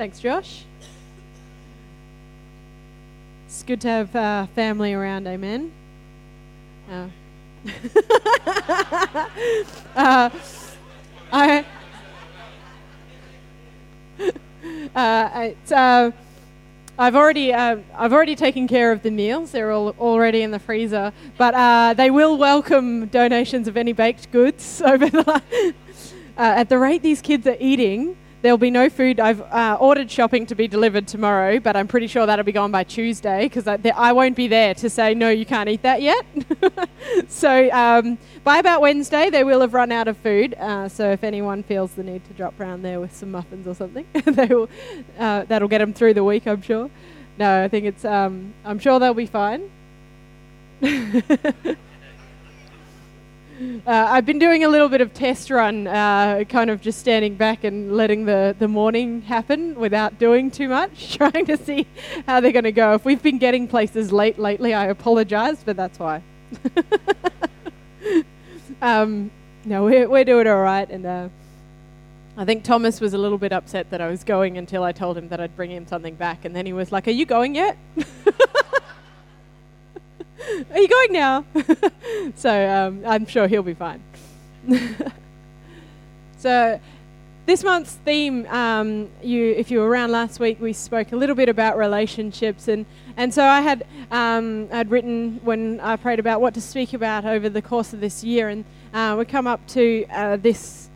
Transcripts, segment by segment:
Thanks, Josh. It's good to have uh, family around, amen. Uh, uh, I, uh, it's, uh, I've already uh, I've already taken care of the meals. They're all already in the freezer, but uh, they will welcome donations of any baked goods over the. uh, at the rate these kids are eating, there'll be no food. I've uh, ordered shopping to be delivered tomorrow, but I'm pretty sure that'll be gone by Tuesday because I, I, won't be there to say no, you can't eat that yet. so um, by about Wednesday, they will have run out of food. Uh, so if anyone feels the need to drop around there with some muffins or something, they will, uh, that'll get them through the week, I'm sure. No, I think it's. Um, I'm sure they'll be fine. Uh, I've been doing a little bit of test run, uh, kind of just standing back and letting the, the morning happen without doing too much, trying to see how they're going to go. If we've been getting places late lately, I apologize, but that's why. um, no, we're, we're doing all right. And uh, I think Thomas was a little bit upset that I was going until I told him that I'd bring him something back. And then he was like, Are you going yet? Are you going now? so um, I'm sure he'll be fine. so this month's theme, um, you, if you were around last week, we spoke a little bit about relationships, and, and so I had um, I'd written when I prayed about what to speak about over the course of this year, and uh, we come up to uh, this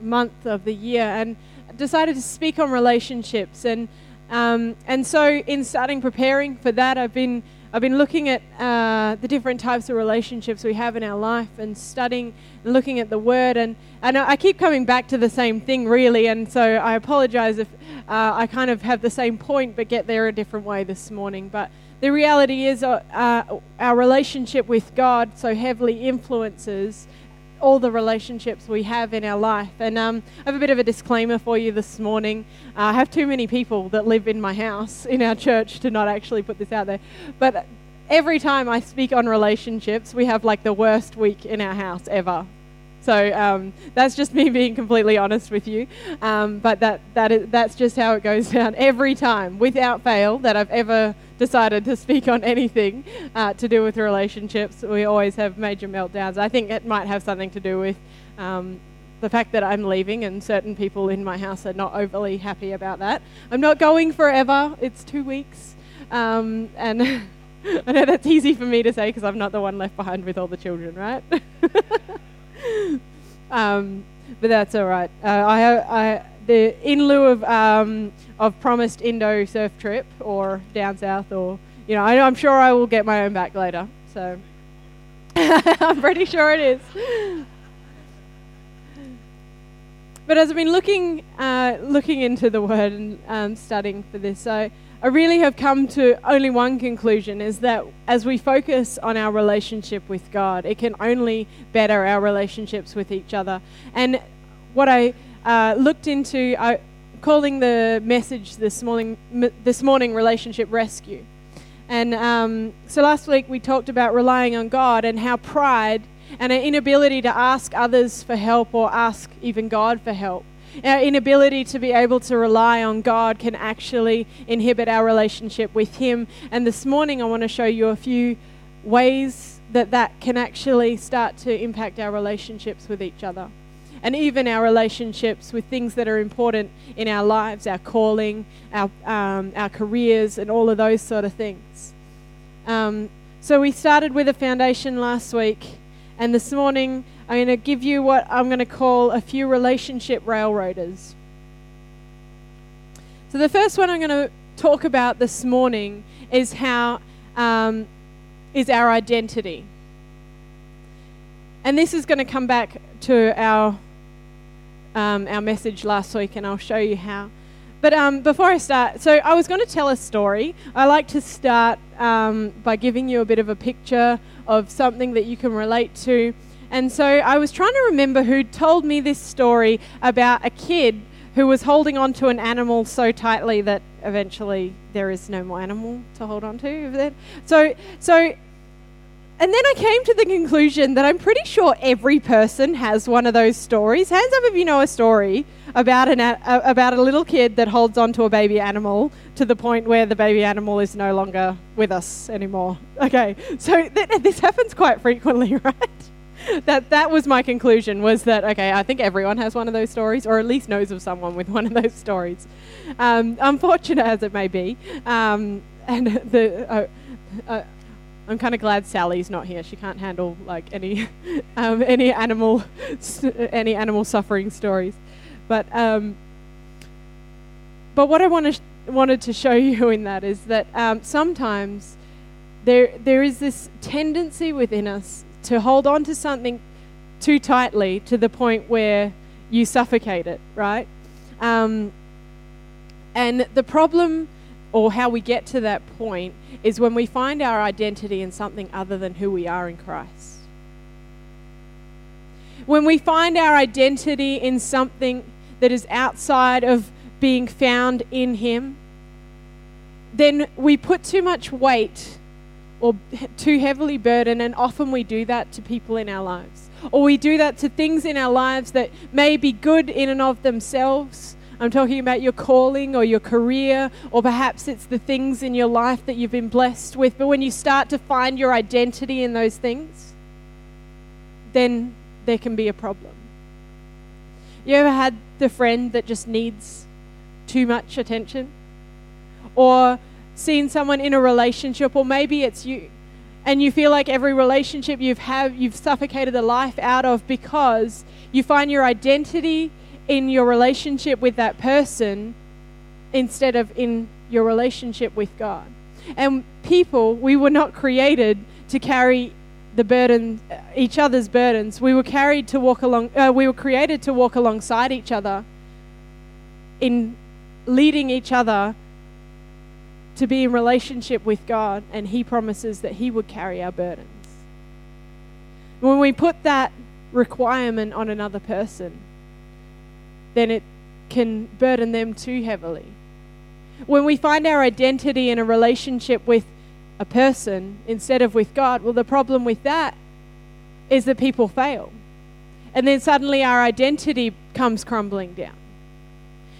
month of the year, and decided to speak on relationships, and um, and so in starting preparing for that, I've been I've been looking at uh, the different types of relationships we have in our life and studying and looking at the Word. And, and I keep coming back to the same thing, really. And so I apologize if uh, I kind of have the same point but get there a different way this morning. But the reality is, uh, uh our relationship with God so heavily influences all the relationships we have in our life. And um, I have a bit of a disclaimer for you this morning. Uh, I have too many people that live in my house, in our church, to not actually put this out there. But every time I speak on relationships, we have like the worst week in our house ever. So um, that's just me being completely honest with you. Um, but that, that is, that's just how it goes down every time, without fail, that I've ever decided to speak on anything uh, to do with relationships. We always have major meltdowns. I think it might have something to do with um, the fact that I'm leaving, and certain people in my house are not overly happy about that. I'm not going forever, it's two weeks. Um, and I know that's easy for me to say because I'm not the one left behind with all the children, right? Um, but that's all right. Uh, I, I, the in lieu of um, of promised Indo surf trip or down south or you know, I, am sure I will get my own back later. So I'm pretty sure it is. But as I've been looking uh, looking into the word and um, studying for this, so I really have come to only one conclusion is that as we focus on our relationship with God, it can only better our relationships with each other. And what I uh, looked into, I, calling the message this morning, m- this morning relationship rescue. And um, so last week we talked about relying on God and how pride and our inability to ask others for help or ask even God for help our inability to be able to rely on God can actually inhibit our relationship with Him. And this morning, I want to show you a few ways that that can actually start to impact our relationships with each other. And even our relationships with things that are important in our lives, our calling, our, um, our careers, and all of those sort of things. Um, so, we started with a foundation last week, and this morning I'm going to give you what I'm going to call a few relationship railroaders. So, the first one I'm going to talk about this morning is how um, is our identity. And this is going to come back to our um, our message last week, and I'll show you how. But um, before I start, so I was going to tell a story. I like to start um, by giving you a bit of a picture of something that you can relate to. And so I was trying to remember who told me this story about a kid who was holding on to an animal so tightly that eventually there is no more animal to hold on to. So, so and then I came to the conclusion that I'm pretty sure every person has one of those stories. Hands up if you know a story about an a, about a little kid that holds on to a baby animal to the point where the baby animal is no longer with us anymore. Okay, so th- this happens quite frequently, right? that that was my conclusion was that okay I think everyone has one of those stories or at least knows of someone with one of those stories um, unfortunate as it may be um, and the uh, uh, I'm kind of glad Sally's not here. She can't handle like any um, any animal any animal suffering stories. But um, but what I want sh- wanted to show you in that is that um, sometimes there there is this tendency within us to hold on to something too tightly to the point where you suffocate it, right? Um, and the problem or how we get to that point is when we find our identity in something other than who we are in Christ. When we find our identity in something that is outside of being found in Him, then we put too much weight or too heavily burden, and often we do that to people in our lives. Or we do that to things in our lives that may be good in and of themselves, I'm talking about your calling or your career, or perhaps it's the things in your life that you've been blessed with. But when you start to find your identity in those things, then there can be a problem. You ever had the friend that just needs too much attention? Or seen someone in a relationship, or maybe it's you, and you feel like every relationship you've have you've suffocated the life out of because you find your identity in your relationship with that person instead of in your relationship with God. And people, we were not created to carry the burden, each other's burdens. We were carried to walk along. Uh, we were created to walk alongside each other, in leading each other to be in relationship with God, and He promises that He would carry our burdens. When we put that requirement on another person, then it can burden them too heavily. When we find our identity in a relationship with a person instead of with God, well, the problem with that is that people fail. And then suddenly our identity comes crumbling down.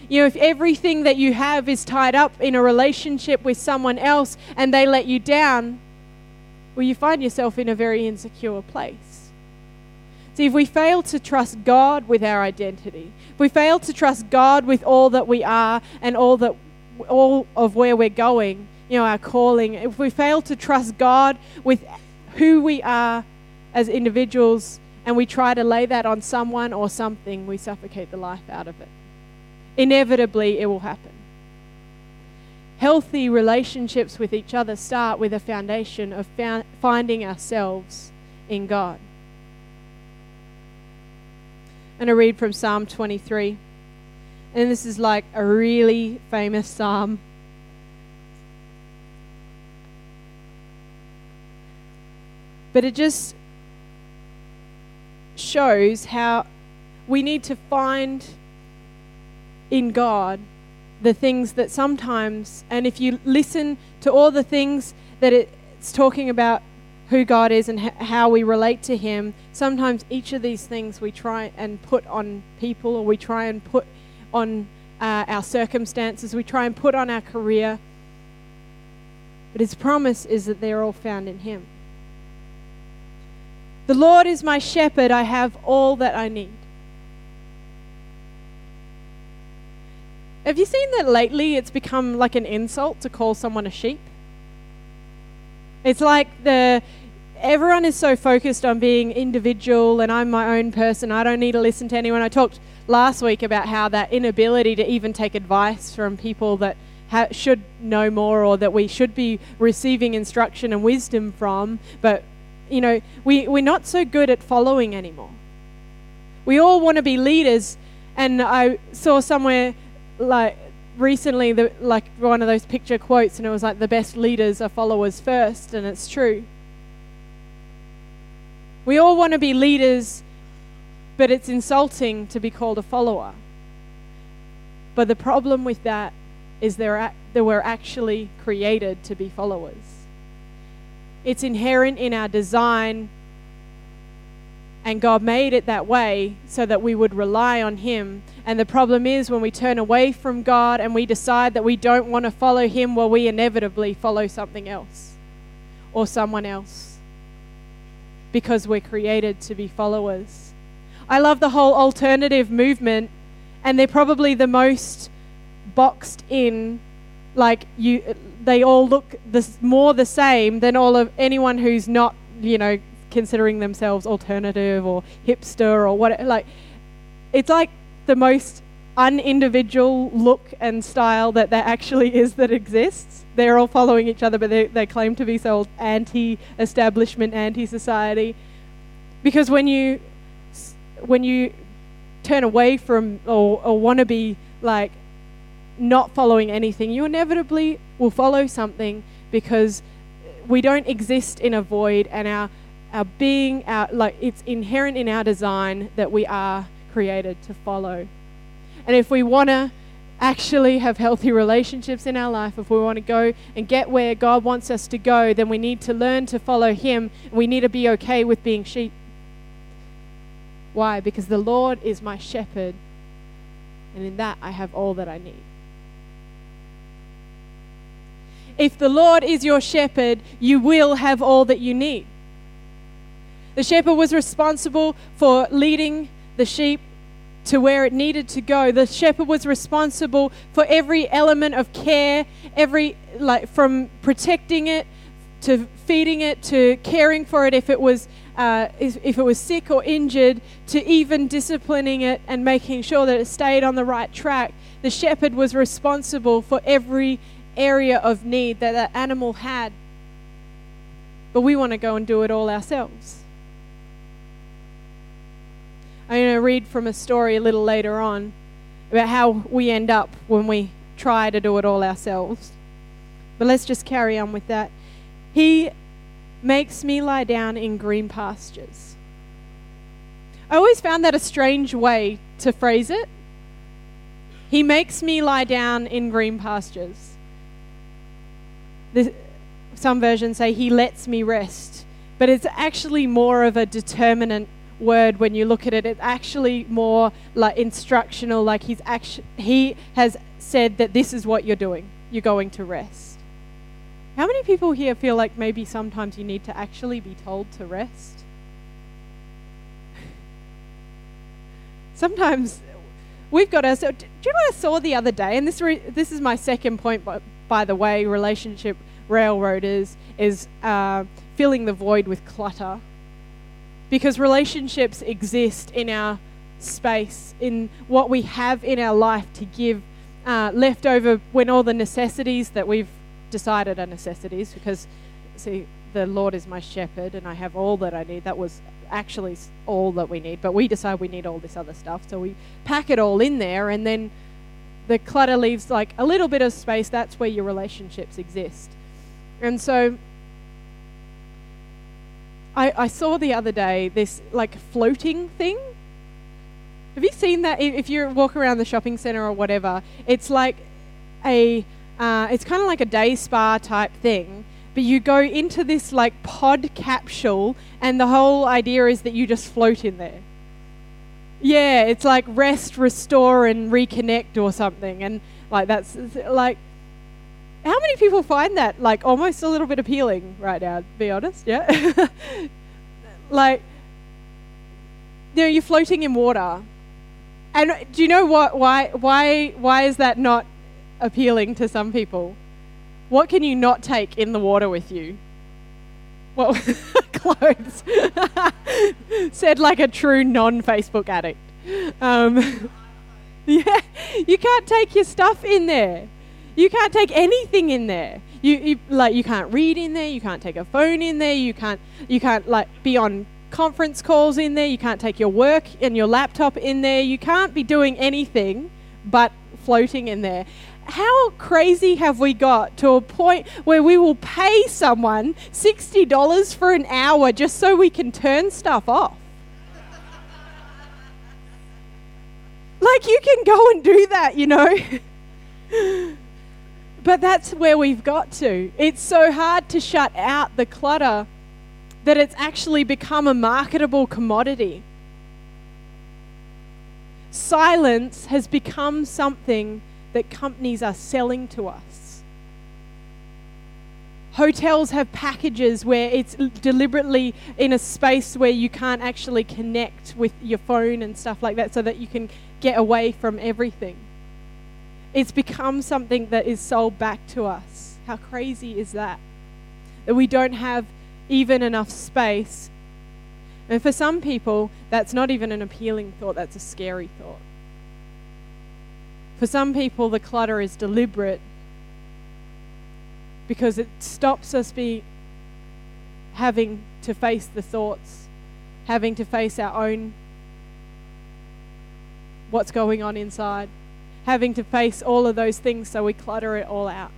You know, if everything that you have is tied up in a relationship with someone else and they let you down, well, you find yourself in a very insecure place. See, if we fail to trust God with our identity, if we fail to trust God with all that we are and all that all of where we're going, you know, our calling, if we fail to trust God with who we are as individuals and we try to lay that on someone or something, we suffocate the life out of it. Inevitably, it will happen. Healthy relationships with each other start with a foundation of found, finding ourselves in God. Going to read from Psalm 23. And this is like a really famous psalm. But it just shows how we need to find in God the things that sometimes, and if you listen to all the things that it's talking about who God is and how we relate to Him, sometimes each of these things we try and put on people or we try and put on uh, our circumstances, we try and put on our career. But His promise is that they're all found in Him. The Lord is my shepherd, I have all that I need. Have you seen that lately it's become like an insult to call someone a sheep? It's like the everyone is so focused on being individual and I'm my own person. I don't need to listen to anyone. I talked last week about how that inability to even take advice from people that ha- should know more or that we should be receiving instruction and wisdom from, but you know, we, we're not so good at following anymore. We all want to be leaders, and I saw somewhere like recently the, like one of those picture quotes and it was like the best leaders are followers first and it's true we all want to be leaders, but it's insulting to be called a follower. But the problem with that is that we're actually created to be followers. It's inherent in our design. And God made it that way so that we would rely on Him. And the problem is when we turn away from God and we decide that we don't want to follow Him, well, we inevitably follow something else or someone else because we're created to be followers. I love the whole alternative movement, and they're probably the most boxed in like you they all look more the same than all of anyone who's not you know considering themselves alternative or hipster or what like it's like the most unindividual look and style that there actually is that exists. They're all following each other but they, they claim to be so anti-establishment anti-society. Because when you when you turn away from or, or want to be like not following anything, you inevitably will follow something because we don't exist in a void and our our being our like it's inherent in our design that we are created to follow. And if we want to actually have healthy relationships in our life, if we want to go and get where God wants us to go, then we need to learn to follow Him. We need to be okay with being sheep. Why? Because the Lord is my shepherd, and in that I have all that I need. If the Lord is your shepherd, you will have all that you need. The shepherd was responsible for leading the sheep to where it needed to go. The shepherd was responsible for every element of care, every like from protecting it to feeding it to caring for it if it was uh, if, if it was sick or injured to even disciplining it and making sure that it stayed on the right track. The shepherd was responsible for every area of need that that animal had. But we want to go and do it all ourselves. I'm going to read from a story a little later on about how we end up when we try to do it all ourselves. But let's just carry on with that. He makes me lie down in green pastures. I always found that a strange way to phrase it. He makes me lie down in green pastures the, some versions say he lets me rest, but it's actually more of a determinant word when you look at it. It's actually more like instructional, like he's actually he has said that this is what you're doing. You're going to rest. How many people here feel like maybe sometimes you need to actually be told to rest? sometimes we've got ourselves. Do you know what I saw the other day? And this re, this is my second point, by, by the way, relationship railroad is is uh, filling the void with clutter. Because relationships exist in our space, in what we have in our life to give uh, left over when all the necessities that we've decided are necessities. Because, see, the Lord is my shepherd and I have all that I need. That was actually all that we need. But we decide we need all this other stuff. So we pack it all in there and then the clutter leaves like a little bit of space. That's where your relationships exist. And so I, I saw the other day this like floating thing. Have you seen that? If you walk around the shopping center or whatever, it's like a, uh, it's kind of like a day spa type thing. But you go into this like pod capsule, and the whole idea is that you just float in there. Yeah, it's like rest, restore, and reconnect or something. And like that's like, how many people find that like almost a little bit appealing right now? To be honest, yeah. like, you know, you're floating in water, and do you know what? Why? Why? Why is that not appealing to some people? What can you not take in the water with you? Well, clothes. Said like a true non Facebook addict. Um, yeah, you can't take your stuff in there. You can't take anything in there. You, you like you can't read in there. You can't take a phone in there. You can't you can't like be on conference calls in there. You can't take your work and your laptop in there. You can't be doing anything but floating in there how crazy have we got to a point where we will pay someone $60 for an hour just so we can turn stuff off? like, you can go and do that, you know? But that's where we've got to. It's so hard to shut out the clutter that it's actually become a marketable commodity. Silence has become something that companies are selling to us. Hotels have packages where it's deliberately in a space where you can't actually connect with your phone and stuff like that so that you can get away from everything. It's become something that is sold back to us. How crazy is that? That we don't have even enough space. And for some people, that's not even an appealing thought, that's a scary thought. For some people, the clutter is deliberate because it stops us be having to face the thoughts, having to face our own what's going on inside, having to face all of those things so we clutter it all out.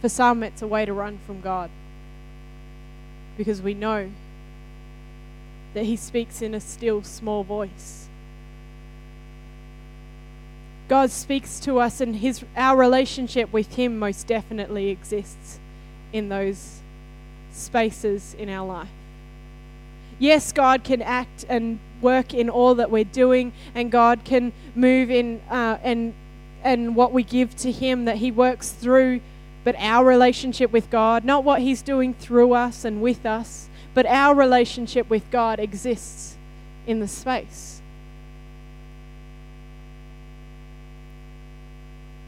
For some, it's a way to run from God because we know that He speaks in a still small voice. God speaks to us, and his, our relationship with Him most definitely exists in those spaces in our life. Yes, God can act and work in all that we're doing, and God can move in uh, and and what we give to Him that He works through but our relationship with God, not what He's doing through us and with us, but our relationship with God exists in the space.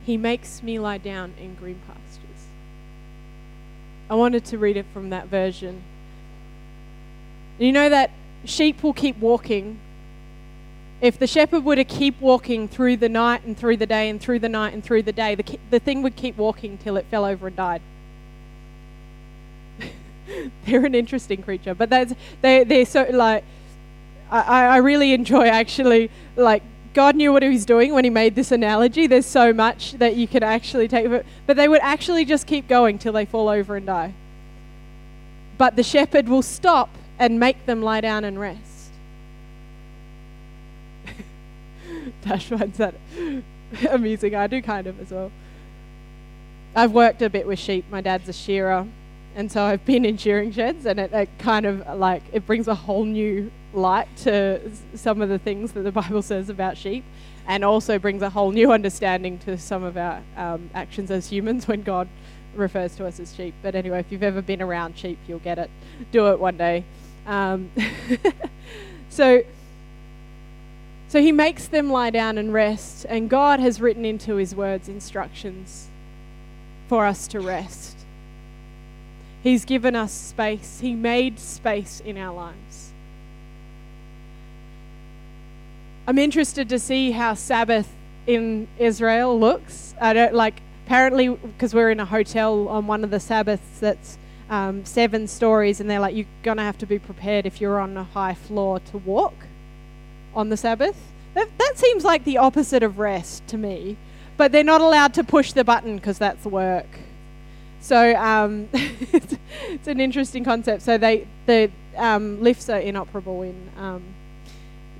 He makes me lie down in green pastures. I wanted to read it from that version. You know that sheep will keep walking if the shepherd were to keep walking through the night and through the day and through the night and through the day, the, the thing would keep walking till it fell over and died. they're an interesting creature, but that's they they're so like I, I really enjoy actually like God knew what he was doing when he made this analogy. There's so much that you can actually take, but, but they would actually just keep going till they fall over and die. But the shepherd will stop and make them lie down and rest. Tash finds that amusing. I do kind of as well. I've worked a bit with sheep. My dad's a shearer, and so I've been in shearing sheds, and it, it kind of like it brings a whole new light to some of the things that the Bible says about sheep, and also brings a whole new understanding to some of our um, actions as humans when God refers to us as sheep. But anyway, if you've ever been around sheep, you'll get it. Do it one day. Um, so so he makes them lie down and rest, and God has written into his words instructions for us to rest. He's given us space, he made space in our lives. I'm interested to see how Sabbath in Israel looks. I don't like apparently because we're in a hotel on one of the Sabbaths that's um, seven stories, and they're like you're gonna have to be prepared if you're on a high floor to walk on the Sabbath. That, that seems like the opposite of rest to me. But they're not allowed to push the button because that's work. So um, it's, it's, an interesting concept. So they the um, lifts are inoperable in um,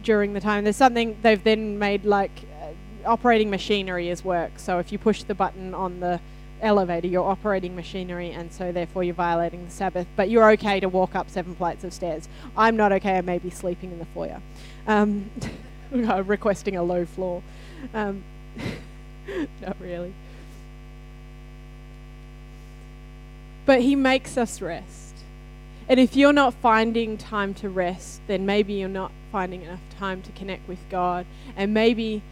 during the time. There's something they've then made like uh, operating machinery is work. So if you push the button on the elevator, you're operating machinery, and so therefore you're violating the Sabbath. But you're okay to walk up seven flights of stairs. I'm not okay. I may be sleeping in the foyer. Um, requesting a low floor. Um, not really. But He makes us rest. And if you're not finding time to rest, then maybe you're not finding enough time to connect with God. And maybe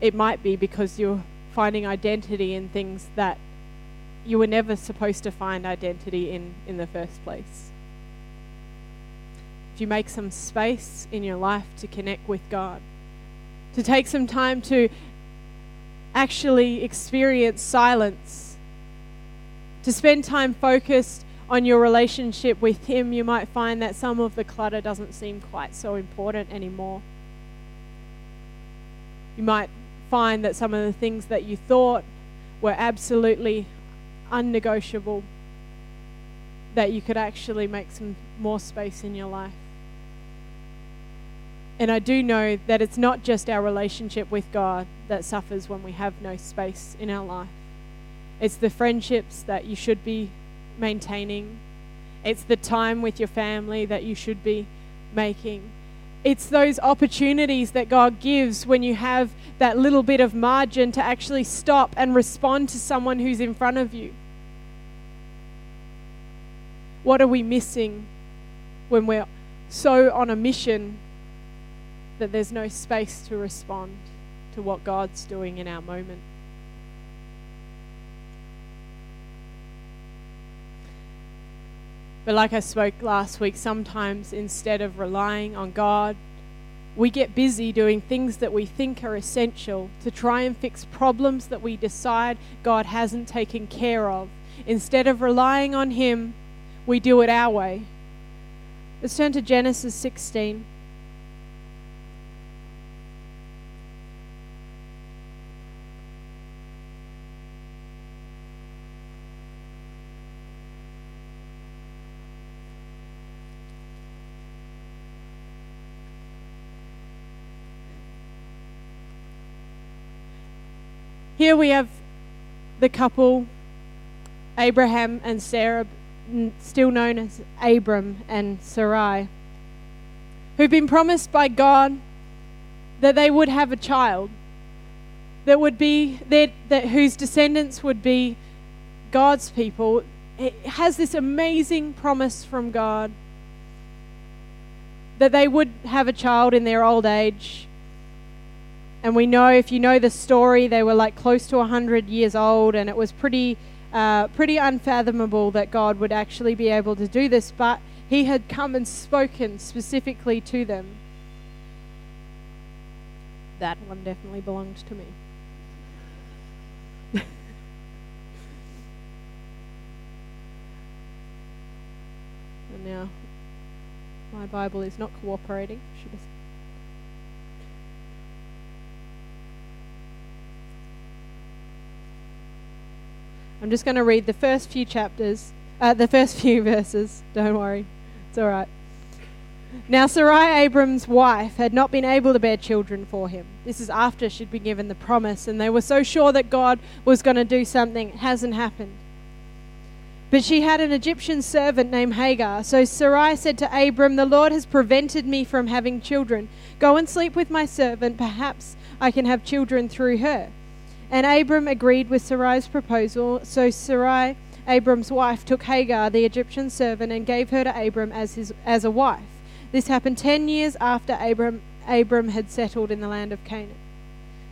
it might be because you're finding identity in things that you were never supposed to find identity in in the first place. If you make some space in your life to connect with God, to take some time to actually experience silence, to spend time focused on your relationship with Him, you might find that some of the clutter doesn't seem quite so important anymore. You might find that some of the things that you thought were absolutely unnegotiable, that you could actually make some more space in your life. And I do know that it's not just our relationship with God that suffers when we have no space in our life. It's the friendships that you should be maintaining. It's the time with your family that you should be making. It's those opportunities that God gives when you have that little bit of margin to actually stop and respond to someone who's in front of you. What are we missing when we're so on a mission that there's no space to respond to what God's doing in our moment? But like I spoke last week, sometimes instead of relying on God, we get busy doing things that we think are essential to try and fix problems that we decide God hasn't taken care of. Instead of relying on Him, we do it our way. Let's turn to Genesis 16. Here we have the couple, Abraham and Sarah, still known as Abram and Sarai, who've been promised by God that they would have a child that would be that, that whose descendants would be God's people. It has this amazing promise from God that they would have a child in their old age and we know, if you know the story, they were like close to 100 years old, and it was pretty, uh, pretty unfathomable that God would actually be able to do this. But He had come and spoken specifically to them. That one definitely belonged to me. and now my Bible is not cooperating. Should have I'm just going to read the first few chapters, uh, the first few verses. Don't worry, it's all right. Now, Sarai, Abram's wife, had not been able to bear children for him. This is after she'd been given the promise, and they were so sure that God was going to do something. It hasn't happened. But she had an Egyptian servant named Hagar. So Sarai said to Abram, The Lord has prevented me from having children. Go and sleep with my servant. Perhaps I can have children through her. And Abram agreed with Sarai's proposal. So Sarai, Abram's wife, took Hagar, the Egyptian servant, and gave her to Abram as, his, as a wife. This happened 10 years after Abram, Abram had settled in the land of Canaan.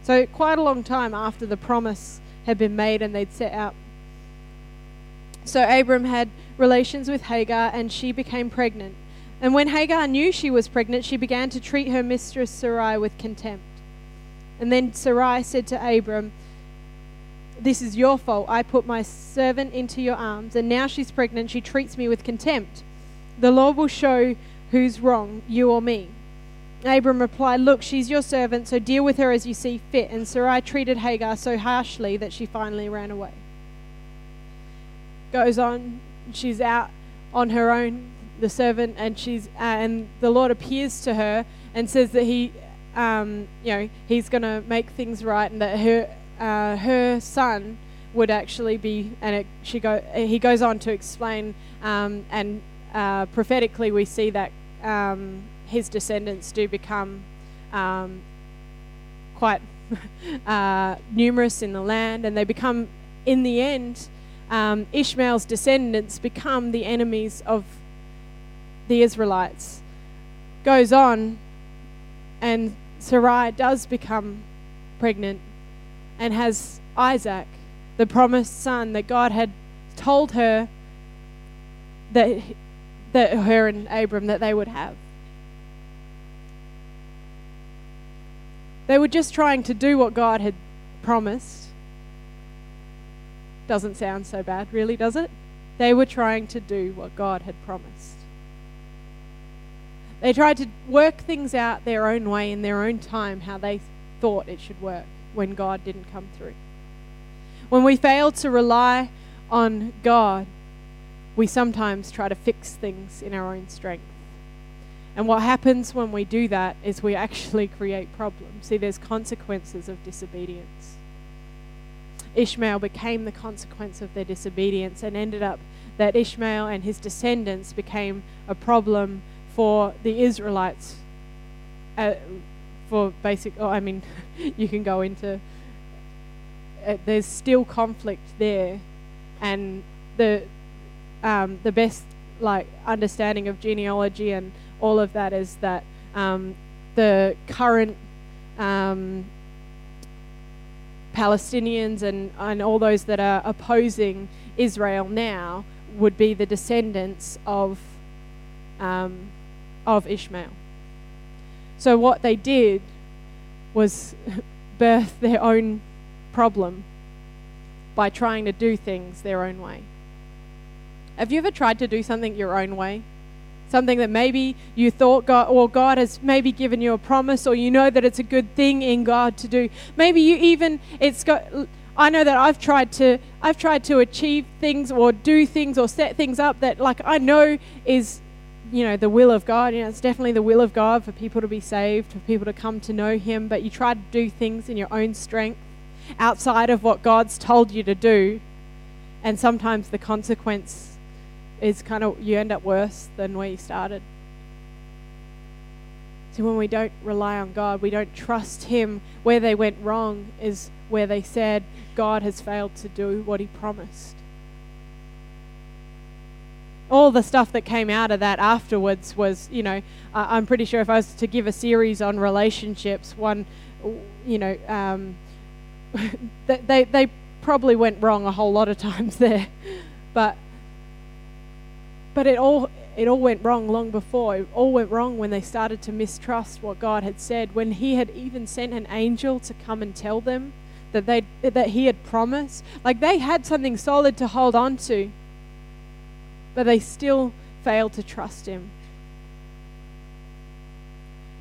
So, quite a long time after the promise had been made and they'd set out. So, Abram had relations with Hagar and she became pregnant. And when Hagar knew she was pregnant, she began to treat her mistress Sarai with contempt. And then Sarai said to Abram, this is your fault. I put my servant into your arms, and now she's pregnant. She treats me with contempt. The Lord will show who's wrong, you or me. Abram replied, Look, she's your servant, so deal with her as you see fit. And Sarai treated Hagar so harshly that she finally ran away. Goes on, she's out on her own, the servant, and she's uh, and the Lord appears to her and says that he, um, you know, he's going to make things right, and that her uh, her son would actually be, and it, she go, he goes on to explain, um, and uh, prophetically we see that um, his descendants do become um, quite uh, numerous in the land, and they become, in the end, um, Ishmael's descendants become the enemies of the Israelites. Goes on, and Sarai does become pregnant and has Isaac, the promised son that God had told her that, that her and Abram that they would have. They were just trying to do what God had promised. Doesn't sound so bad, really, does it? They were trying to do what God had promised. They tried to work things out their own way in their own time, how they thought it should work when God didn't come through. When we fail to rely on God, we sometimes try to fix things in our own strength. And what happens when we do that is we actually create problems. See, there's consequences of disobedience. Ishmael became the consequence of their disobedience and ended up that Ishmael and his descendants became a problem for the Israelites. Uh, for basic, oh, I mean, you can go into. Uh, there's still conflict there, and the um, the best like understanding of genealogy and all of that is that um, the current um, Palestinians and, and all those that are opposing Israel now would be the descendants of um, of Ishmael. So what they did was birth their own problem by trying to do things their own way. Have you ever tried to do something your own way? Something that maybe you thought God, or God has maybe given you a promise, or you know that it's a good thing in God to do. Maybe you even, it's got, I know that I've tried to, I've tried to achieve things or do things or set things up that like I know is, you know, the will of God. You know, it's definitely the will of God for people to be saved, for people to come to know Him, but you try to do things in your own strength outside of what God's told you to do. And sometimes the consequence is kind of, you end up worse than where you started. So when we don't rely on God, we don't trust Him, where they went wrong is where they said God has failed to do what He promised. All the stuff that came out of that afterwards was, you know, uh, I'm pretty sure if I was to give a series on relationships, one, you know, um, they, they probably went wrong a whole lot of times there. But but it all it all went wrong long before. It all went wrong when they started to mistrust what God had said. When He had even sent an angel to come and tell them that they that He had promised. Like they had something solid to hold on to, but they still failed to trust Him.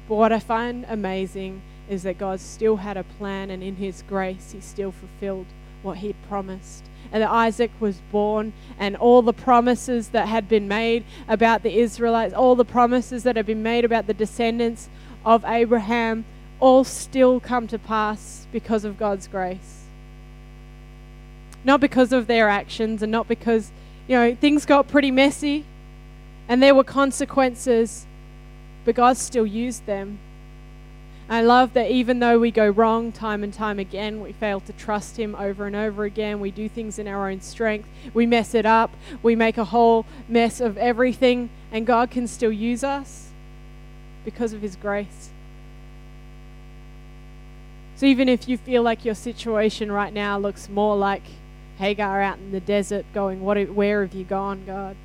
But what I find amazing is that God still had a plan, and in His grace, He still fulfilled what He promised and that Isaac was born, and all the promises that had been made about the Israelites, all the promises that had been made about the descendants of Abraham, all still come to pass because of God's grace. Not because of their actions, and not because, you know, things got pretty messy and there were consequences, but God still used them. I love that even though we go wrong time and time again, we fail to trust Him over and over again, we do things in our own strength, we mess it up, we make a whole mess of everything, and God can still use us because of His grace. So even if you feel like your situation right now looks more like Hagar out in the desert going, what, Where have you gone, God?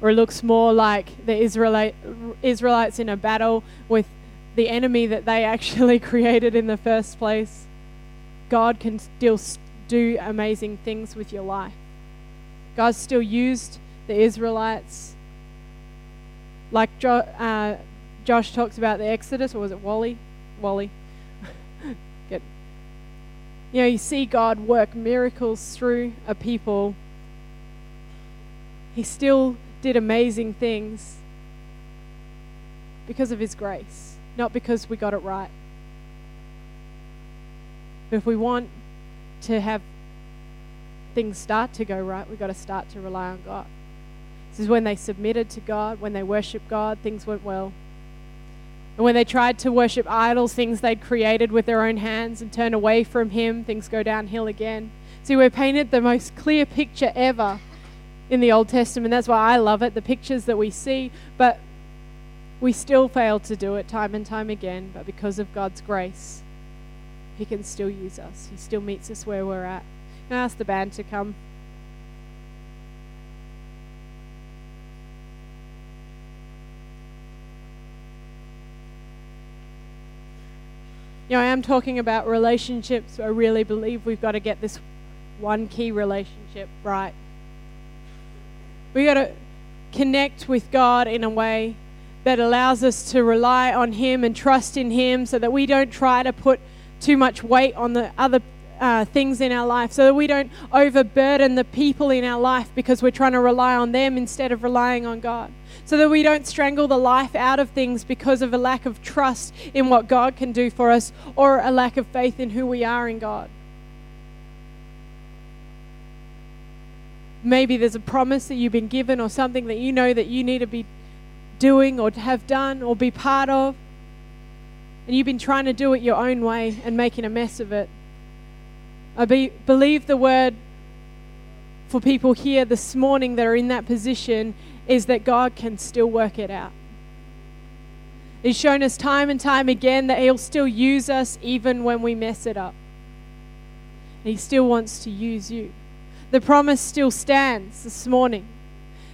Or it looks more like the Israelite, Israelites in a battle with the enemy that they actually created in the first place, God can still do amazing things with your life. God still used the Israelites. Like jo- uh, Josh talks about the Exodus, or was it Wally? Wally. You know, you see God work miracles through a people. He still did amazing things because of His grace not because we got it right. But if we want to have things start to go right, we've got to start to rely on God. This is when they submitted to God, when they worshiped God, things went well. And when they tried to worship idols, things they'd created with their own hands and turn away from Him, things go downhill again. See, we're painted the most clear picture ever in the Old Testament. That's why I love it, the pictures that we see. But we still fail to do it time and time again, but because of God's grace, He can still use us. He still meets us where we're at. I ask the band to come? You know, I am talking about relationships. I really believe we've got to get this one key relationship right. We've got to connect with God in a way that allows us to rely on Him and trust in Him so that we don't try to put too much weight on the other uh, things in our life so that we don't overburden the people in our life because we're trying to rely on them instead of relying on God. So that we don't strangle the life out of things because of a lack of trust in what God can do for us or a lack of faith in who we are in God. Maybe there's a promise that you've been given or something that you know that you need to be doing or have done or be part of. And you've been trying to do it your own way and making a mess of it. I be, believe the word for people here this morning that are in that position is that God can still work it out. He's shown us time and time again that He'll still use us even when we mess it up. He still wants to use you. The promise still stands this morning.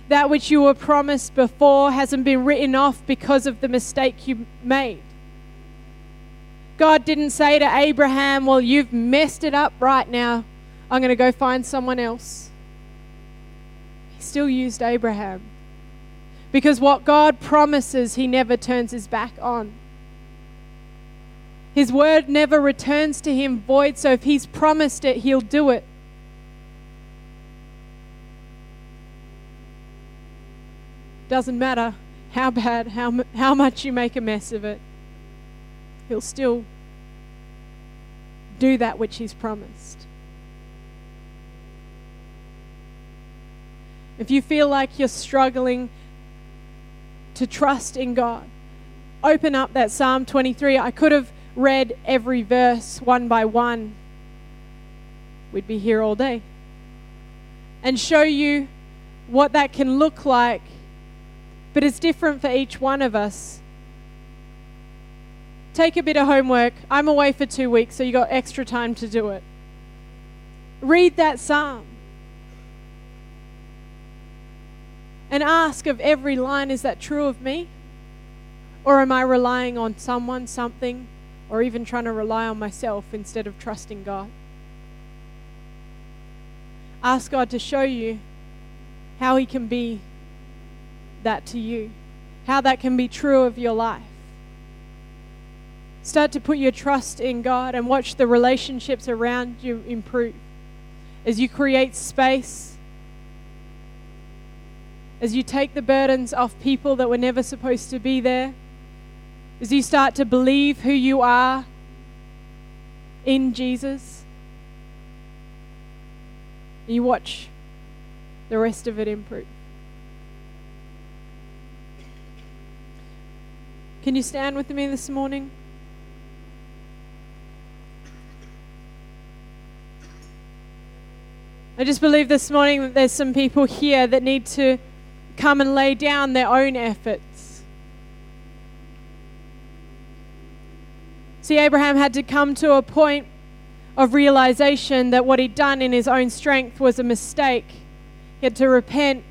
That which you were promised before hasn't been written off because of the mistake you made. God didn't say to Abraham, Well, you've messed it up right now. I'm going to go find someone else. He still used Abraham. Because what God promises, He never turns His back on. His word never returns to Him void, so if He's promised it, He'll do it. Doesn't matter how bad, how, how much you make a mess of it, He'll still do that which He's promised. If you feel like you're struggling to trust in God, open up that Psalm 23. I could have read every verse one by one. We'd be here all day. And show you what that can look like. But it's different for each one of us. Take a bit of homework. I'm away for two weeks, so you got extra time to do it. Read that psalm. And ask of every line, is that true of me? Or am I relying on someone, something, or even trying to rely on myself instead of trusting God? Ask God to show you how He can be that to you, how that can be true of your life. Start to put your trust in God and watch the relationships around you improve. As you create space, as you take the burdens off people that were never supposed to be there, as you start to believe who you are in Jesus, you watch the rest of it improve. Can you stand with me this morning? I just believe this morning that there's some people here that need to come and lay down their own efforts. See, Abraham had to come to a point of realization that what he'd done in his own strength was a mistake. He had to repent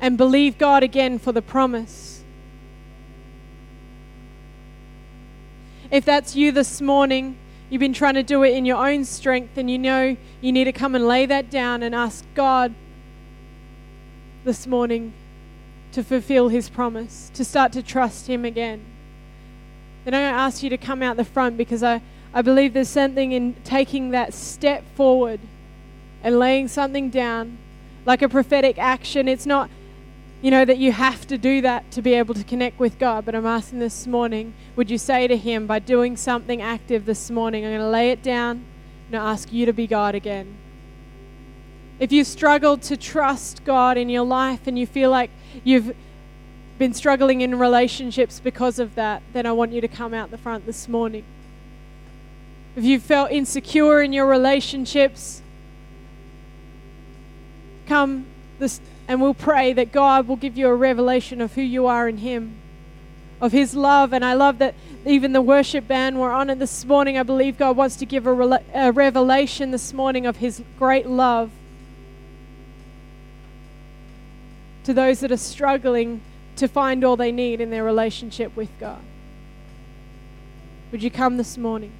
and believe God again for the promise. If that's you this morning, You've been trying to do it in your own strength, and you know you need to come and lay that down and ask God this morning to fulfill His promise, to start to trust Him again. Then I'm going to ask you to come out the front because I, I believe there's something in taking that step forward and laying something down like a prophetic action. It's not you know, that you have to do that to be able to connect with God. But I'm asking this morning, would you say to Him, by doing something active this morning, I'm going to lay it down and I ask you to be God again? If you've struggled to trust God in your life and you feel like you've been struggling in relationships because of that, then I want you to come out the front this morning. If you've felt insecure in your relationships, come this and we'll pray that God will give you a revelation of who you are in Him, of His love. And I love that even the worship band were on it this morning. I believe God wants to give a, a revelation this morning of His great love to those that are struggling to find all they need in their relationship with God. Would you come this morning?